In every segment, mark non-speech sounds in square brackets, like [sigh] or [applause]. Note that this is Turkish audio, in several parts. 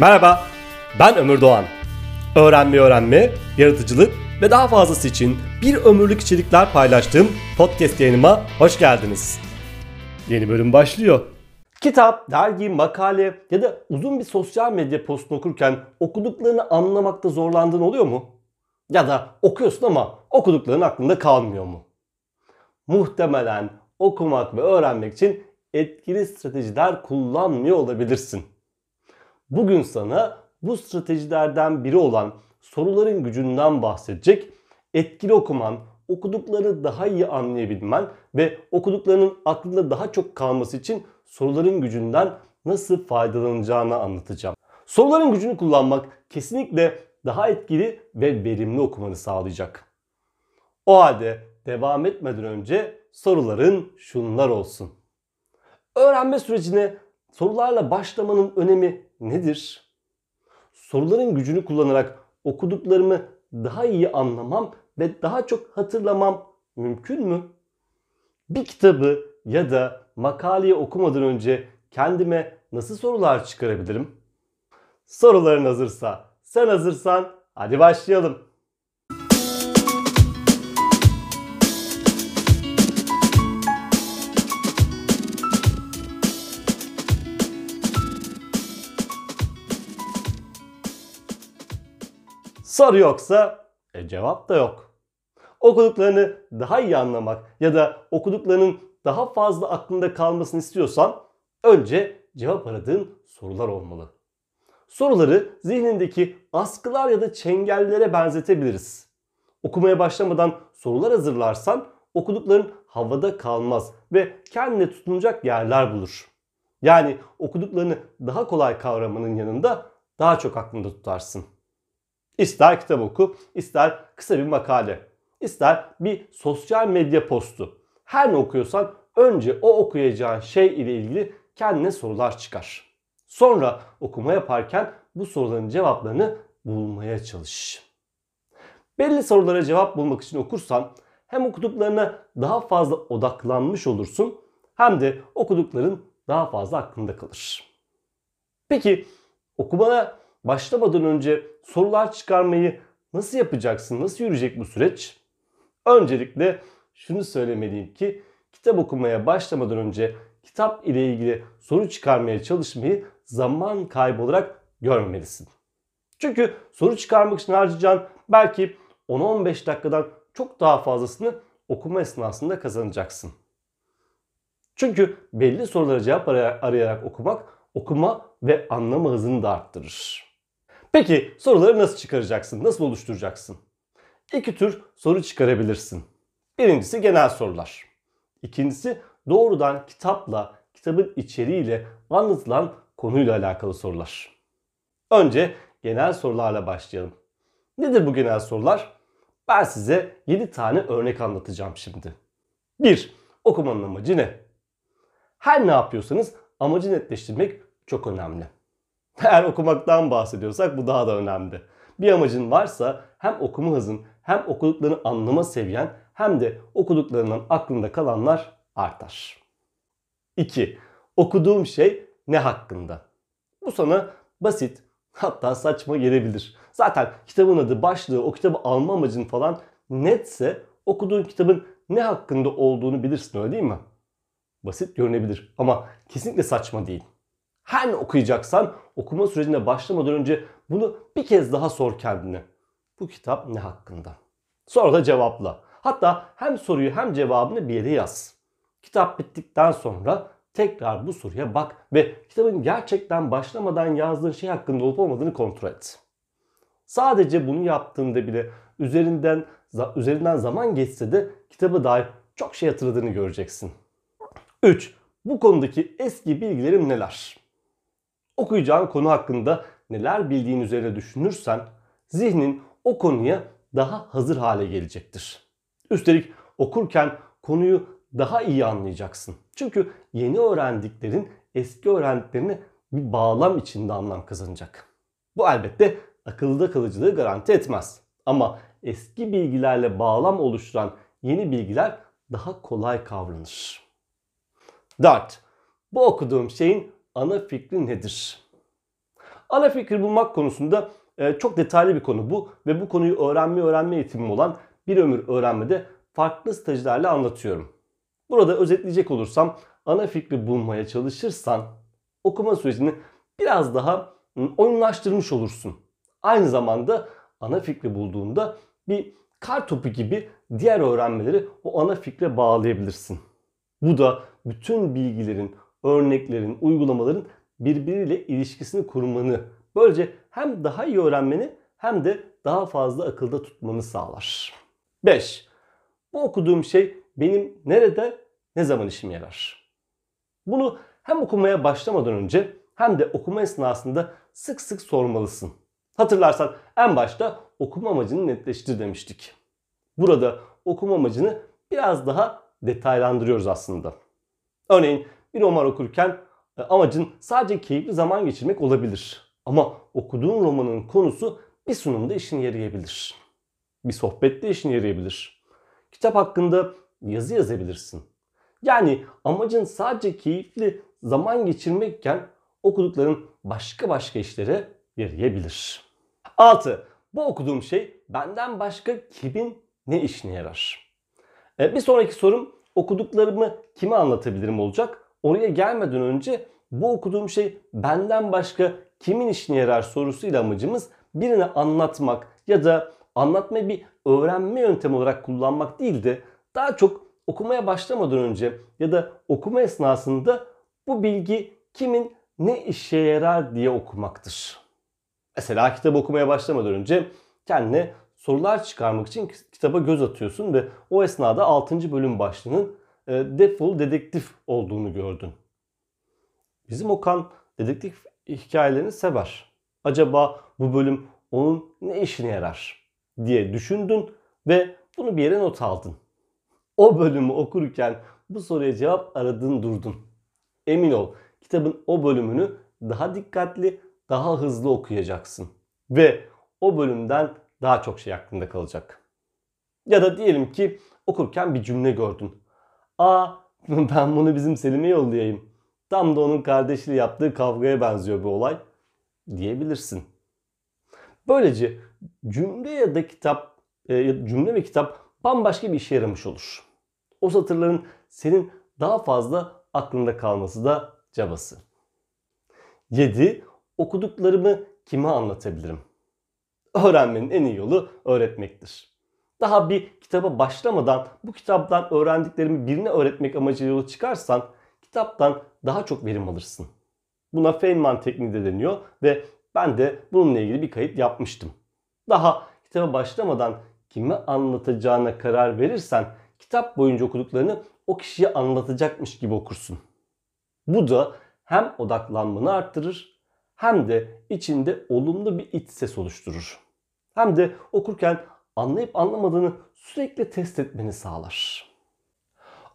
Merhaba, ben Ömür Doğan. Öğrenme öğrenme, yaratıcılık ve daha fazlası için bir ömürlük içerikler paylaştığım podcast yayınıma hoş geldiniz. Yeni bölüm başlıyor. Kitap, dergi, makale ya da uzun bir sosyal medya postunu okurken okuduklarını anlamakta zorlandığın oluyor mu? Ya da okuyorsun ama okudukların aklında kalmıyor mu? Muhtemelen okumak ve öğrenmek için etkili stratejiler kullanmıyor olabilirsin. Bugün sana bu stratejilerden biri olan soruların gücünden bahsedecek, etkili okuman, okuduklarını daha iyi anlayabilmen ve okuduklarının aklında daha çok kalması için soruların gücünden nasıl faydalanacağını anlatacağım. Soruların gücünü kullanmak kesinlikle daha etkili ve verimli okumanı sağlayacak. O halde devam etmeden önce soruların şunlar olsun. Öğrenme sürecine sorularla başlamanın önemi nedir? Soruların gücünü kullanarak okuduklarımı daha iyi anlamam ve daha çok hatırlamam mümkün mü? Bir kitabı ya da makaleyi okumadan önce kendime nasıl sorular çıkarabilirim? Soruların hazırsa, sen hazırsan hadi başlayalım. Soru yoksa e, cevap da yok. Okuduklarını daha iyi anlamak ya da okuduklarının daha fazla aklında kalmasını istiyorsan önce cevap aradığın sorular olmalı. Soruları zihnindeki askılar ya da çengellere benzetebiliriz. Okumaya başlamadan sorular hazırlarsan okudukların havada kalmaz ve kendine tutunacak yerler bulur. Yani okuduklarını daha kolay kavramanın yanında daha çok aklında tutarsın. İster kitap oku, ister kısa bir makale, ister bir sosyal medya postu. Her ne okuyorsan önce o okuyacağın şey ile ilgili kendine sorular çıkar. Sonra okuma yaparken bu soruların cevaplarını bulmaya çalış. Belli sorulara cevap bulmak için okursan hem okuduklarına daha fazla odaklanmış olursun hem de okudukların daha fazla aklında kalır. Peki okumaya başlamadan önce sorular çıkarmayı nasıl yapacaksın? Nasıl yürüyecek bu süreç? Öncelikle şunu söylemeliyim ki kitap okumaya başlamadan önce kitap ile ilgili soru çıkarmaya çalışmayı zaman kaybı olarak görmemelisin. Çünkü soru çıkarmak için harcayacağın belki 10-15 dakikadan çok daha fazlasını okuma esnasında kazanacaksın. Çünkü belli sorulara cevap arayarak okumak okuma ve anlama hızını da arttırır. Peki soruları nasıl çıkaracaksın? Nasıl oluşturacaksın? İki tür soru çıkarabilirsin. Birincisi genel sorular. İkincisi doğrudan kitapla, kitabın içeriğiyle anlatılan konuyla alakalı sorular. Önce genel sorularla başlayalım. Nedir bu genel sorular? Ben size 7 tane örnek anlatacağım şimdi. 1. Okumanın amacı ne? Her ne yapıyorsanız amacı netleştirmek çok önemli. [laughs] Eğer okumaktan bahsediyorsak bu daha da önemli. Bir amacın varsa hem okuma hızın hem okuduklarını anlama seviyen hem de okuduklarından aklında kalanlar artar. 2. Okuduğum şey ne hakkında? Bu sana basit hatta saçma gelebilir. Zaten kitabın adı, başlığı, o kitabı alma amacın falan netse okuduğun kitabın ne hakkında olduğunu bilirsin öyle değil mi? Basit görünebilir ama kesinlikle saçma değil. Her ne okuyacaksan okuma sürecine başlamadan önce bunu bir kez daha sor kendine. Bu kitap ne hakkında? Sonra da cevapla. Hatta hem soruyu hem cevabını bir yere yaz. Kitap bittikten sonra tekrar bu soruya bak ve kitabın gerçekten başlamadan yazdığın şey hakkında olup olmadığını kontrol et. Sadece bunu yaptığında bile üzerinden üzerinden zaman geçse de kitaba dair çok şey hatırladığını göreceksin. 3. Bu konudaki eski bilgilerim neler? Okuyacağın konu hakkında neler bildiğin üzerine düşünürsen zihnin o konuya daha hazır hale gelecektir. Üstelik okurken konuyu daha iyi anlayacaksın. Çünkü yeni öğrendiklerin eski öğrendiklerine bir bağlam içinde anlam kazanacak. Bu elbette akılda kalıcılığı garanti etmez. Ama eski bilgilerle bağlam oluşturan yeni bilgiler daha kolay kavranır. 4. Bu okuduğum şeyin ana fikri nedir? Ana fikri bulmak konusunda e, çok detaylı bir konu bu ve bu konuyu öğrenme öğrenme eğitimim olan bir ömür öğrenmede farklı stajlarla anlatıyorum. Burada özetleyecek olursam ana fikri bulmaya çalışırsan okuma sürecini biraz daha oyunlaştırmış olursun. Aynı zamanda ana fikri bulduğunda bir kar topu gibi diğer öğrenmeleri o ana fikre bağlayabilirsin. Bu da bütün bilgilerin, örneklerin, uygulamaların birbiriyle ilişkisini kurmanı, böylece hem daha iyi öğrenmeni hem de daha fazla akılda tutmanı sağlar. 5. Bu okuduğum şey benim nerede, ne zaman işime yarar? Bunu hem okumaya başlamadan önce hem de okuma esnasında sık sık sormalısın. Hatırlarsan en başta okuma amacını netleştir demiştik. Burada okuma amacını biraz daha detaylandırıyoruz aslında. Örneğin bir roman okurken e, amacın sadece keyifli zaman geçirmek olabilir. Ama okuduğun romanın konusu bir sunumda işin yarayabilir. Bir sohbette işin yarayabilir. Kitap hakkında yazı yazabilirsin. Yani amacın sadece keyifli zaman geçirmekken okudukların başka başka işlere yarayabilir. 6. Bu okuduğum şey benden başka kimin ne işine yarar? E, bir sonraki sorum okuduklarımı kime anlatabilirim olacak. Oraya gelmeden önce bu okuduğum şey benden başka kimin işine yarar sorusuyla amacımız birine anlatmak ya da anlatmayı bir öğrenme yöntemi olarak kullanmak değil de daha çok okumaya başlamadan önce ya da okuma esnasında bu bilgi kimin ne işe yarar diye okumaktır. Mesela kitap okumaya başlamadan önce kendine sorular çıkarmak için kitaba göz atıyorsun ve o esnada 6. bölüm başlığının e, defol dedektif olduğunu gördün. Bizim Okan dedektif hikayelerini sever. Acaba bu bölüm onun ne işine yarar diye düşündün ve bunu bir yere not aldın. O bölümü okurken bu soruya cevap aradın durdun. Emin ol kitabın o bölümünü daha dikkatli, daha hızlı okuyacaksın. Ve o bölümden daha çok şey aklında kalacak. Ya da diyelim ki okurken bir cümle gördün. Aa [laughs] ben bunu bizim Selim'e yollayayım. Tam da onun kardeşiyle yaptığı kavgaya benziyor bu olay diyebilirsin. Böylece cümle ya da kitap, e, cümle ve kitap bambaşka bir işe yaramış olur. O satırların senin daha fazla aklında kalması da cabası. 7. Okuduklarımı kime anlatabilirim? Öğrenmenin en iyi yolu öğretmektir. Daha bir kitaba başlamadan bu kitaptan öğrendiklerimi birine öğretmek amacıyla çıkarsan kitaptan daha çok verim alırsın. Buna Feynman tekniği de deniyor ve ben de bununla ilgili bir kayıt yapmıştım. Daha kitaba başlamadan kime anlatacağına karar verirsen kitap boyunca okuduklarını o kişiye anlatacakmış gibi okursun. Bu da hem odaklanmanı arttırır hem de içinde olumlu bir iç ses oluşturur. Hem de okurken anlayıp anlamadığını sürekli test etmeni sağlar.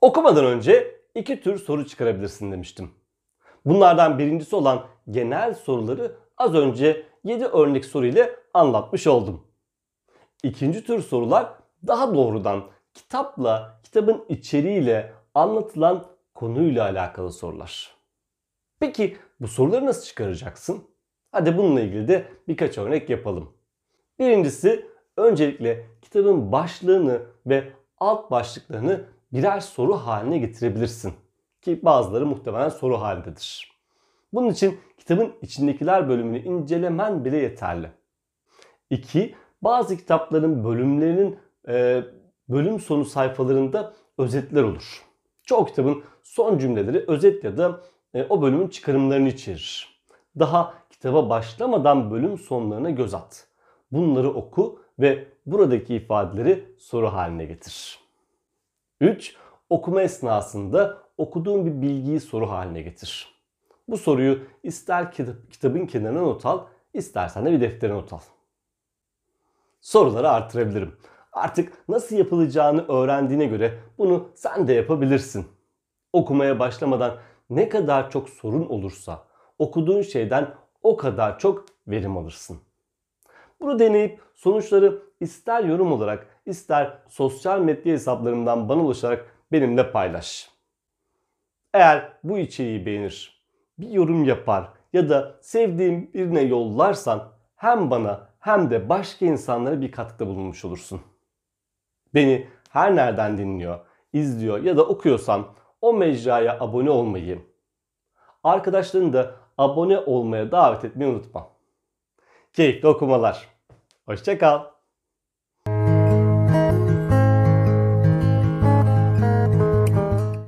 Okumadan önce iki tür soru çıkarabilirsin demiştim. Bunlardan birincisi olan genel soruları az önce 7 örnek soru ile anlatmış oldum. İkinci tür sorular daha doğrudan kitapla, kitabın içeriğiyle anlatılan konuyla alakalı sorular. Peki bu soruları nasıl çıkaracaksın? Hadi bununla ilgili de birkaç örnek yapalım. Birincisi öncelikle kitabın başlığını ve alt başlıklarını birer soru haline getirebilirsin. Ki bazıları muhtemelen soru halindedir. Bunun için kitabın içindekiler bölümünü incelemen bile yeterli. 2. Bazı kitapların bölümlerinin e, bölüm sonu sayfalarında özetler olur. Çoğu kitabın son cümleleri özet ya da e, o bölümün çıkarımlarını içerir. Daha kitaba başlamadan bölüm sonlarına göz at. Bunları oku ve buradaki ifadeleri soru haline getir. 3. Okuma esnasında okuduğun bir bilgiyi soru haline getir. Bu soruyu ister kitabın kenarına not al, istersen de bir deftere not al. Soruları artırabilirim. Artık nasıl yapılacağını öğrendiğine göre bunu sen de yapabilirsin. Okumaya başlamadan ne kadar çok sorun olursa okuduğun şeyden o kadar çok verim alırsın. Bunu deneyip sonuçları ister yorum olarak ister sosyal medya hesaplarımdan bana ulaşarak benimle paylaş. Eğer bu içeriği beğenir, bir yorum yapar ya da sevdiğin birine yollarsan hem bana hem de başka insanlara bir katkıda bulunmuş olursun. Beni her nereden dinliyor, izliyor ya da okuyorsan o mecraya abone olmayı, arkadaşlarını da abone olmaya davet etmeyi unutma. Keyifli okumalar. Hoşçakal.